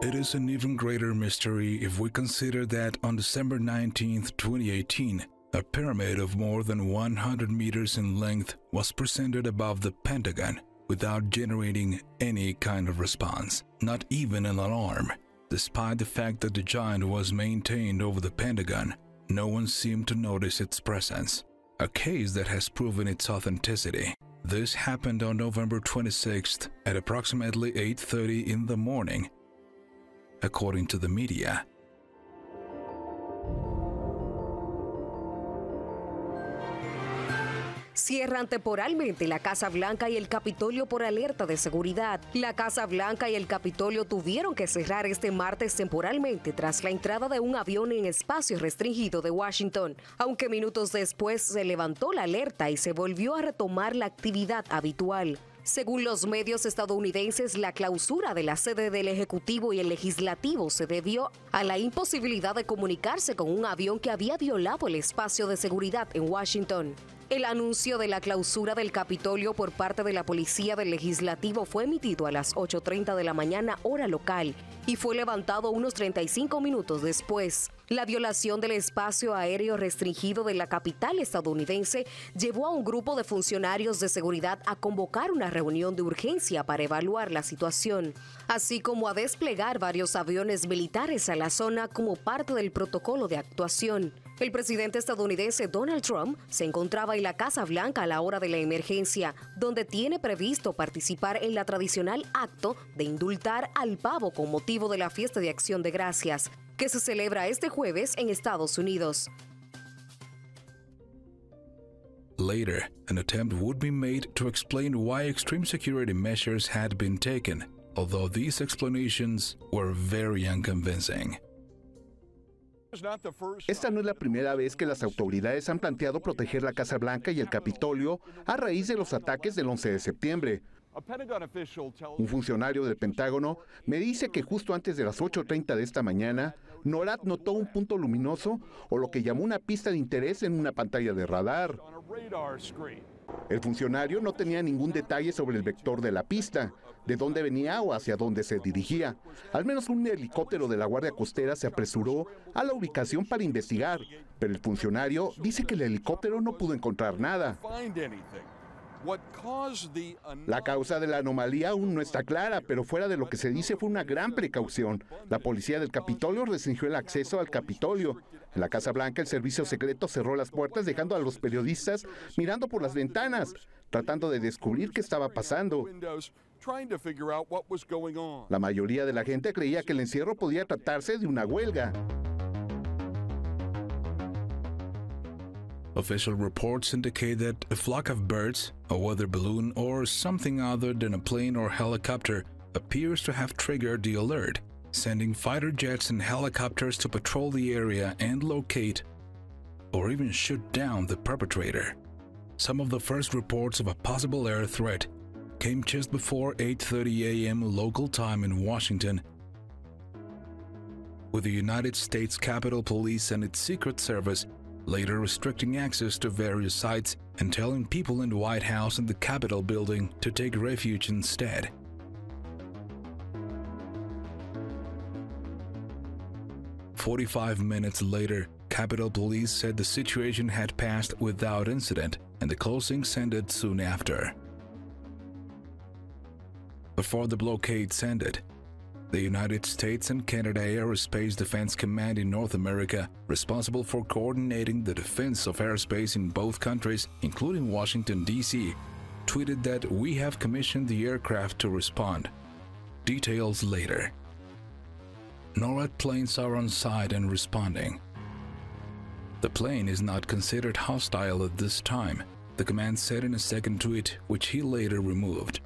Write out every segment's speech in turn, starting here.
It is an even greater mystery if we consider that on December 19, 2018, a pyramid of more than 100 meters in length was presented above the Pentagon without generating any kind of response, not even an alarm. Despite the fact that the giant was maintained over the Pentagon, no one seemed to notice its presence, a case that has proven its authenticity. This happened on November 26th at approximately 8:30 in the morning, according to the media. Cierran temporalmente la Casa Blanca y el Capitolio por alerta de seguridad. La Casa Blanca y el Capitolio tuvieron que cerrar este martes temporalmente tras la entrada de un avión en espacio restringido de Washington, aunque minutos después se levantó la alerta y se volvió a retomar la actividad habitual. Según los medios estadounidenses, la clausura de la sede del Ejecutivo y el Legislativo se debió a la imposibilidad de comunicarse con un avión que había violado el espacio de seguridad en Washington. El anuncio de la clausura del Capitolio por parte de la Policía del Legislativo fue emitido a las 8.30 de la mañana hora local y fue levantado unos 35 minutos después. La violación del espacio aéreo restringido de la capital estadounidense llevó a un grupo de funcionarios de seguridad a convocar una reunión de urgencia para evaluar la situación, así como a desplegar varios aviones militares a la zona como parte del protocolo de actuación. El presidente estadounidense Donald Trump se encontraba en la Casa Blanca a la hora de la emergencia, donde tiene previsto participar en la tradicional acto de indultar al pavo con motivo de la fiesta de acción de gracias, que se celebra este jueves en Estados Unidos. Later, an attempt would be made to explain why extreme security measures had been taken, although these explanations were very unconvincing. Esta no es la primera vez que las autoridades han planteado proteger la Casa Blanca y el Capitolio a raíz de los ataques del 11 de septiembre. Un funcionario del Pentágono me dice que justo antes de las 8.30 de esta mañana, NORAD notó un punto luminoso o lo que llamó una pista de interés en una pantalla de radar. El funcionario no tenía ningún detalle sobre el vector de la pista, de dónde venía o hacia dónde se dirigía. Al menos un helicóptero de la Guardia Costera se apresuró a la ubicación para investigar, pero el funcionario dice que el helicóptero no pudo encontrar nada. La causa de la anomalía aún no está clara, pero fuera de lo que se dice fue una gran precaución. La policía del Capitolio restringió el acceso al Capitolio. En la Casa Blanca el servicio secreto cerró las puertas dejando a los periodistas mirando por las ventanas, tratando de descubrir qué estaba pasando. La mayoría de la gente creía que el encierro podía tratarse de una huelga. Official reports indicate that a flock of birds, a weather balloon, or something other than a plane or helicopter appears to have triggered the alert, sending fighter jets and helicopters to patrol the area and locate or even shoot down the perpetrator. Some of the first reports of a possible air threat came just before 8:30 a.m. local time in Washington, with the United States Capitol Police and its Secret Service later restricting access to various sites and telling people in the White House and the Capitol building to take refuge instead. Forty-five minutes later, Capitol Police said the situation had passed without incident and the closings ended soon after. Before the blockades ended, the United States and Canada Aerospace Defense Command in North America, responsible for coordinating the defense of airspace in both countries, including Washington, D.C., tweeted that we have commissioned the aircraft to respond. Details later. NORAD planes are on site and responding. The plane is not considered hostile at this time, the command said in a second tweet, which he later removed.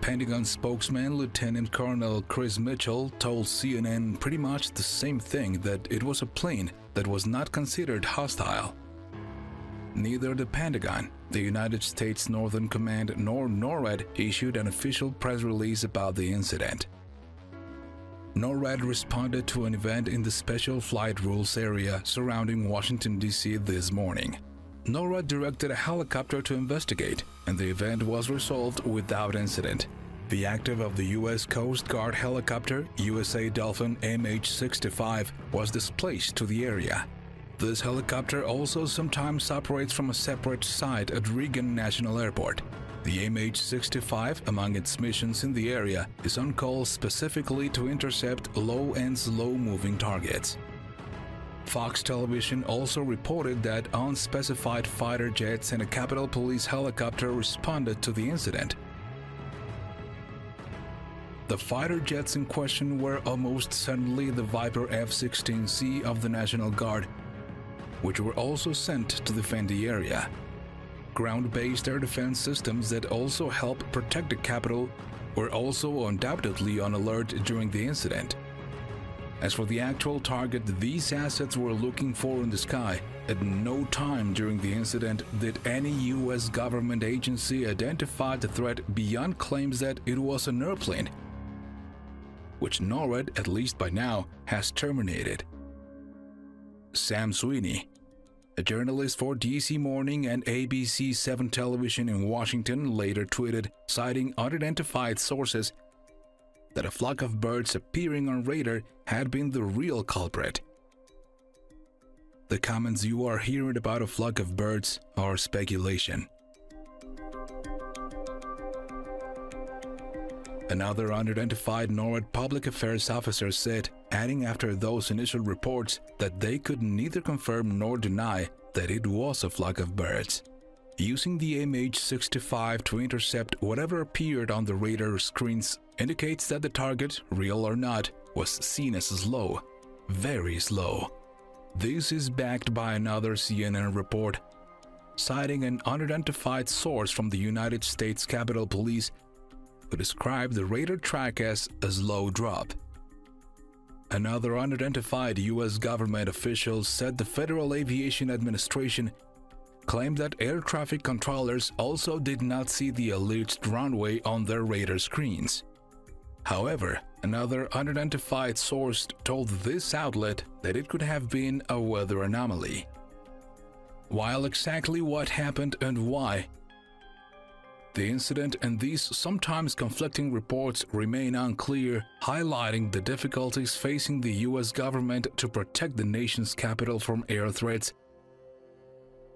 Pentagon spokesman Lieutenant Colonel Chris Mitchell told CNN pretty much the same thing that it was a plane that was not considered hostile. Neither the Pentagon, the United States Northern Command, nor NORAD issued an official press release about the incident. NORAD responded to an event in the Special Flight Rules area surrounding Washington, D.C. this morning. NORAD directed a helicopter to investigate, and the event was resolved without incident. The active of the U.S. Coast Guard helicopter USA Dolphin MH-65 was displaced to the area. This helicopter also sometimes operates from a separate site at Reagan National Airport. The MH-65, among its missions in the area, is on call specifically to intercept low and slow-moving targets. Fox Television also reported that unspecified fighter jets and a Capitol Police helicopter responded to the incident. The fighter jets in question were almost certainly the Viper F-16C of the National Guard, which were also sent to defend the area ground-based air defense systems that also help protect the capital were also undoubtedly on alert during the incident. As for the actual target these assets were looking for in the sky, at no time during the incident did any US government agency identify the threat beyond claims that it was an airplane, which NORAD, at least by now, has terminated. Sam Sweeney, a journalist for DC Morning and ABC 7 Television in Washington later tweeted, citing unidentified sources, that a flock of birds appearing on radar had been the real culprit. The comments you are hearing about a flock of birds are speculation. Another unidentified NORAD public affairs officer said, adding after those initial reports that they could neither confirm nor deny that it was a flock of birds. Using the MH-65 to intercept whatever appeared on the radar screens indicates that the target, real or not, was seen as slow, very slow. This is backed by another CNN report, citing an unidentified source from the United States Capitol Police who described the radar track as a slow drop. Another unidentified U.S. government official said the Federal Aviation Administration claimed that air traffic controllers also did not see the alleged runway on their radar screens. However, another unidentified source told this outlet that it could have been a weather anomaly. While exactly what happened and why the incident and these sometimes conflicting reports remain unclear, highlighting the difficulties facing the US government to protect the nation's capital from air threats,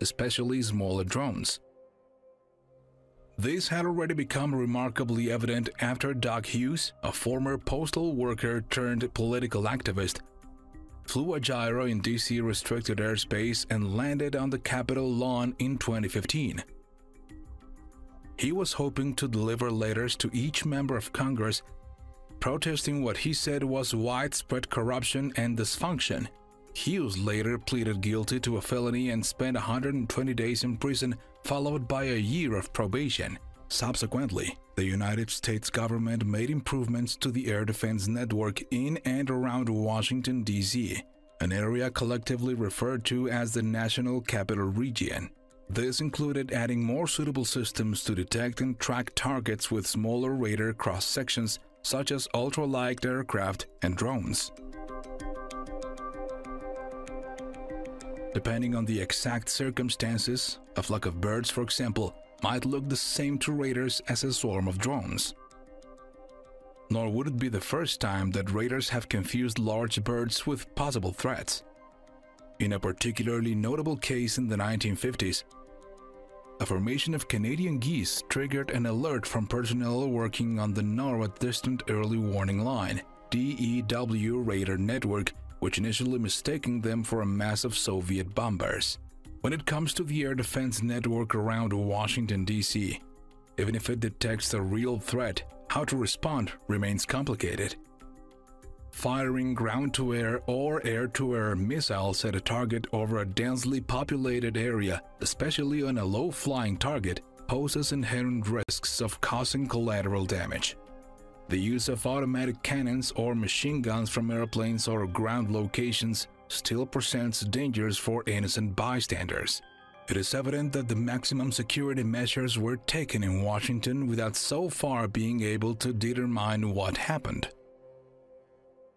especially smaller drones. This had already become remarkably evident after Doug Hughes, a former postal worker turned political activist, flew a gyro in DC restricted airspace and landed on the Capitol lawn in 2015. He was hoping to deliver letters to each member of Congress protesting what he said was widespread corruption and dysfunction. Hughes later pleaded guilty to a felony and spent 120 days in prison, followed by a year of probation. Subsequently, the United States government made improvements to the air defense network in and around Washington, D.C., an area collectively referred to as the National Capital Region. This included adding more suitable systems to detect and track targets with smaller radar cross sections, such as ultralight aircraft and drones. Depending on the exact circumstances, a flock of birds, for example, might look the same to radars as a swarm of drones. Nor would it be the first time that radars have confused large birds with possible threats. In a particularly notable case in the 1950s, a formation of Canadian geese triggered an alert from personnel working on the NORAD Distant Early Warning Line DEW radar network, which initially mistaking them for a mass of Soviet bombers. When it comes to the air defense network around Washington, D.C., even if it detects a real threat, how to respond remains complicated firing ground to air or air to air missiles at a target over a densely populated area, especially on a low flying target, poses inherent risks of causing collateral damage. The use of automatic cannons or machine guns from airplanes or ground locations still presents dangers for innocent bystanders. It is evident that the maximum security measures were taken in Washington without so far being able to determine what happened.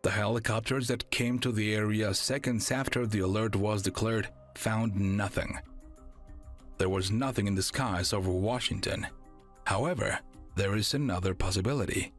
The helicopters that came to the area seconds after the alert was declared found nothing. There was nothing in the skies over Washington. However, there is another possibility.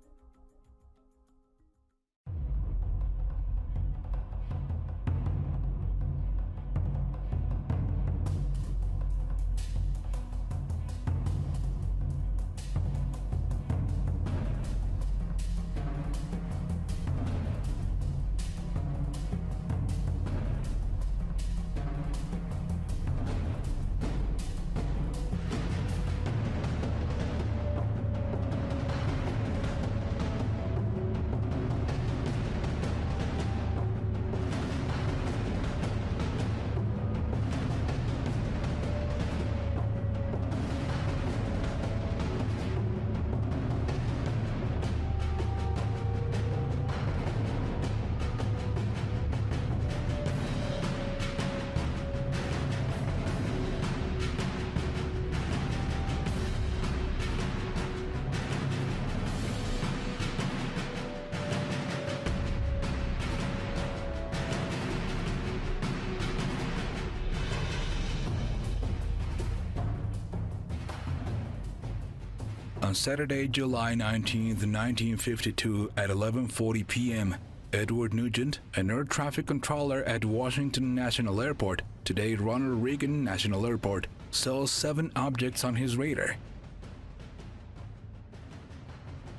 On Saturday, July 19, 1952, at 11:40 p.m., Edward Nugent, an air traffic controller at Washington National Airport, today Ronald Reagan National Airport, saw seven objects on his radar.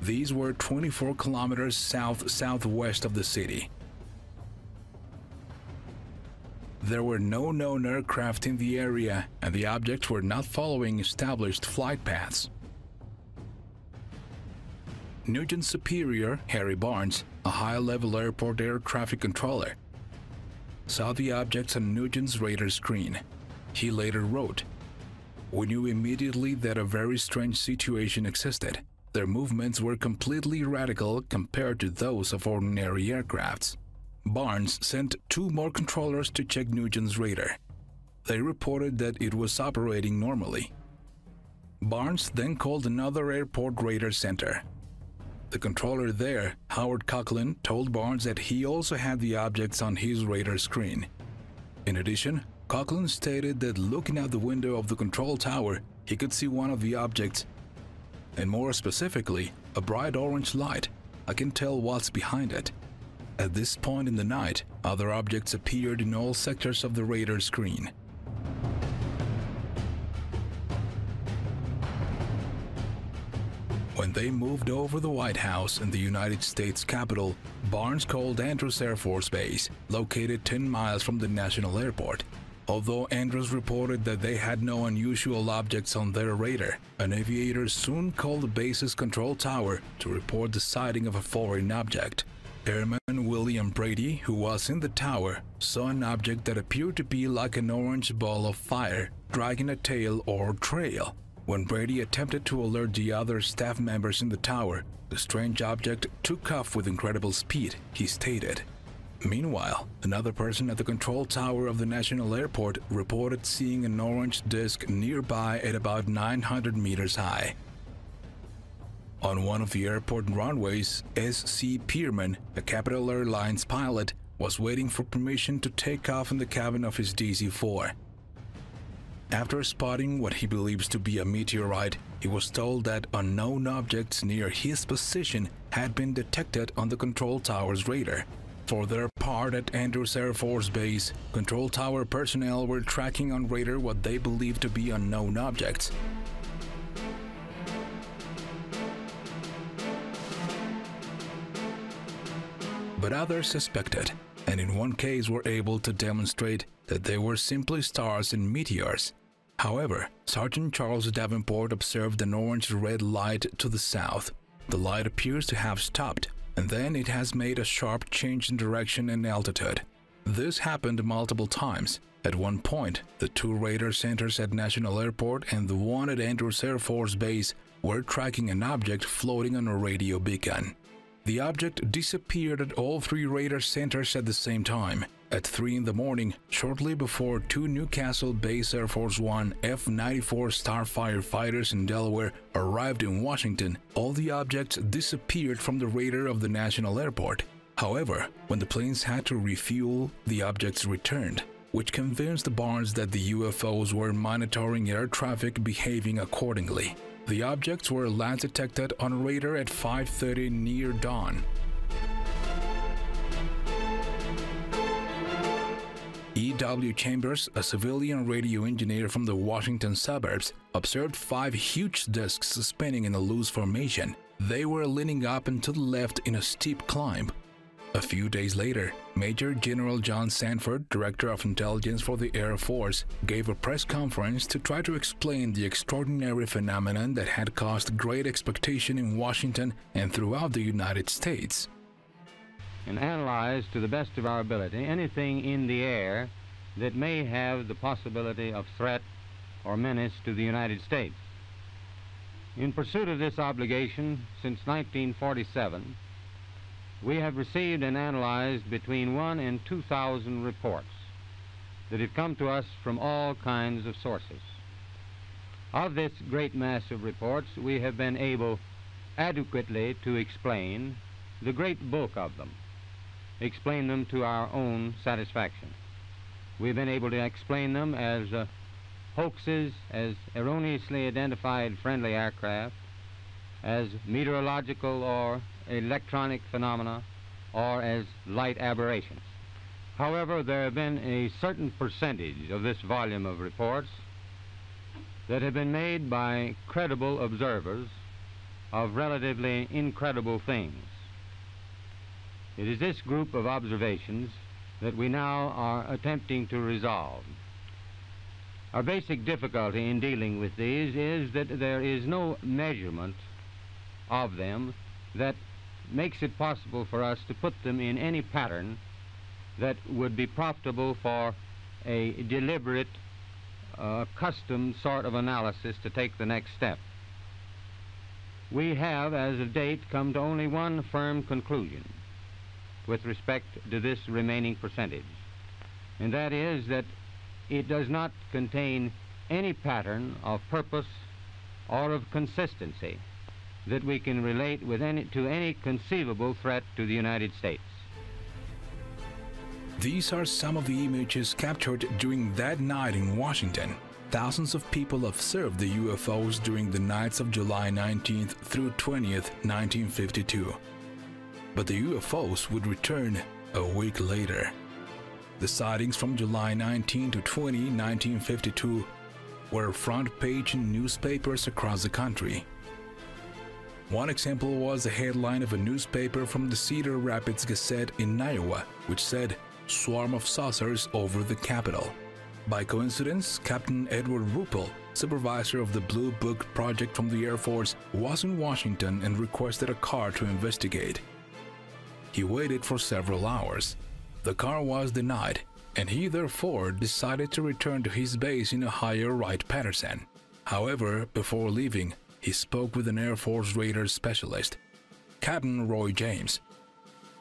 These were 24 kilometers south-southwest of the city. There were no known aircraft in the area, and the objects were not following established flight paths. Nugent's superior, Harry Barnes, a high-level airport air traffic controller, saw the objects on Nugent's radar screen. He later wrote, We knew immediately that a very strange situation existed. Their movements were completely radical compared to those of ordinary aircrafts. Barnes sent two more controllers to check Nugent's radar. They reported that it was operating normally. Barnes then called another airport radar center the controller there, Howard Cocklin, told Barnes that he also had the objects on his radar screen. In addition, Cocklin stated that looking out the window of the control tower, he could see one of the objects, and more specifically, a bright orange light. I can tell what's behind it. At this point in the night, other objects appeared in all sectors of the radar screen. When they moved over the White House in the United States Capitol, Barnes called Andrews Air Force Base, located 10 miles from the National Airport. Although Andrews reported that they had no unusual objects on their radar, an aviator soon called the base's control tower to report the sighting of a foreign object. Airman William Brady, who was in the tower, saw an object that appeared to be like an orange ball of fire dragging a tail or trail. When Brady attempted to alert the other staff members in the tower, the strange object took off with incredible speed, he stated. Meanwhile, another person at the control tower of the National Airport reported seeing an orange disk nearby at about 900 meters high. On one of the airport runways, S.C. Pierman, a Capital Airlines pilot, was waiting for permission to take off in the cabin of his DC-4. After spotting what he believes to be a meteorite, he was told that unknown objects near his position had been detected on the control tower's radar. For their part at Andrews Air Force Base, control tower personnel were tracking on radar what they believed to be unknown objects. But others suspected, and in one case were able to demonstrate that they were simply stars and meteors However, Sergeant Charles Davenport observed an orange-red light to the south. The light appears to have stopped, and then it has made a sharp change in direction and altitude. This happened multiple times. At one point, the two radar centers at National Airport and the one at Andrews Air Force Base were tracking an object floating on a radio beacon. The object disappeared at all three radar centers at the same time. At 3 in the morning, shortly before two Newcastle Base Air Force One F-94 Starfire fighters in Delaware arrived in Washington, all the objects disappeared from the radar of the National Airport. However, when the planes had to refuel, the objects returned, which convinced Barnes that the UFOs were monitoring air traffic behaving accordingly. The objects were last detected on radar at 5.30 near dawn. E.W. Chambers, a civilian radio engineer from the Washington suburbs, observed five huge disks spinning in a loose formation. They were leaning up and to the left in a steep climb. A few days later, Major General John Samford, Director of Intelligence for the Air Force, gave a press conference to try to explain the extraordinary phenomenon that had caused great expectation in Washington and throughout the United States. And analyze to the best of our ability anything in the air that may have the possibility of threat or menace to the United States. In pursuit of this obligation, since 1947, we have received and analyzed between one and 2,000 reports that have come to us from all kinds of sources. Of this great mass of reports, we have been able adequately to explain the great bulk of them, explain them to our own satisfaction. We've been able to explain them as uh, hoaxes, as erroneously identified friendly aircraft, as meteorological or electronic phenomena or as light aberrations. However, there have been a certain percentage of this volume of reports that have been made by credible observers of relatively incredible things. It is this group of observations that we now are attempting to resolve. Our basic difficulty in dealing with these is that there is no measurement of them that makes it possible for us to put them in any pattern that would be profitable for a deliberate, uh, custom sort of analysis to take the next step. We have, as of date, come to only one firm conclusion with respect to this remaining percentage, and that is that it does not contain any pattern of purpose or of consistency that we can relate with any, to any conceivable threat to the United States. These are some of the images captured during that night in Washington. Thousands of people observed the UFOs during the nights of July 19th through 20th, 1952. But the UFOs would return a week later. The sightings from July 19 to 20, 1952 were front page in newspapers across the country. One example was the headline of a newspaper from the Cedar Rapids Gazette in Iowa, which said, Swarm of Saucers over the Capitol. By coincidence, Captain Edward Ruppelt, supervisor of the Blue Book project from the Air Force, was in Washington and requested a car to investigate. He waited for several hours. The car was denied, and he therefore decided to return to his base in Ohio Wright Patterson. However, before leaving, he spoke with an Air Force radar specialist, Captain Roy James,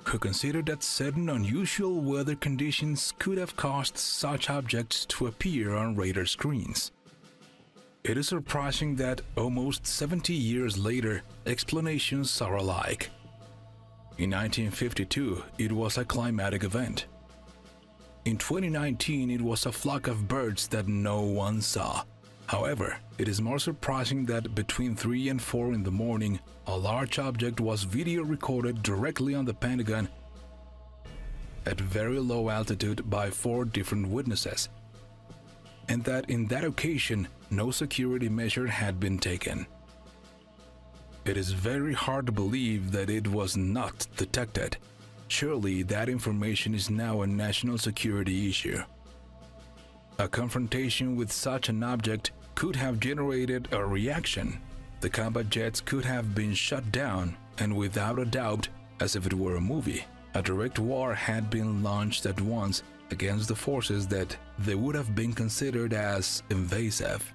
who considered that certain unusual weather conditions could have caused such objects to appear on radar screens. It is surprising that almost 70 years later, explanations are alike. In 1952, it was a climatic event. In 2019, it was a flock of birds that no one saw. However, it is more surprising that between 3 and 4 in the morning, a large object was video recorded directly on the Pentagon at very low altitude by four different witnesses, and that in that occasion no security measure had been taken. It is very hard to believe that it was not detected. Surely that information is now a national security issue. A confrontation with such an object could have generated a reaction. The combat jets could have been shut down, and without a doubt, as if it were a movie, a direct war had been launched at once against the forces that they would have been considered as invasive.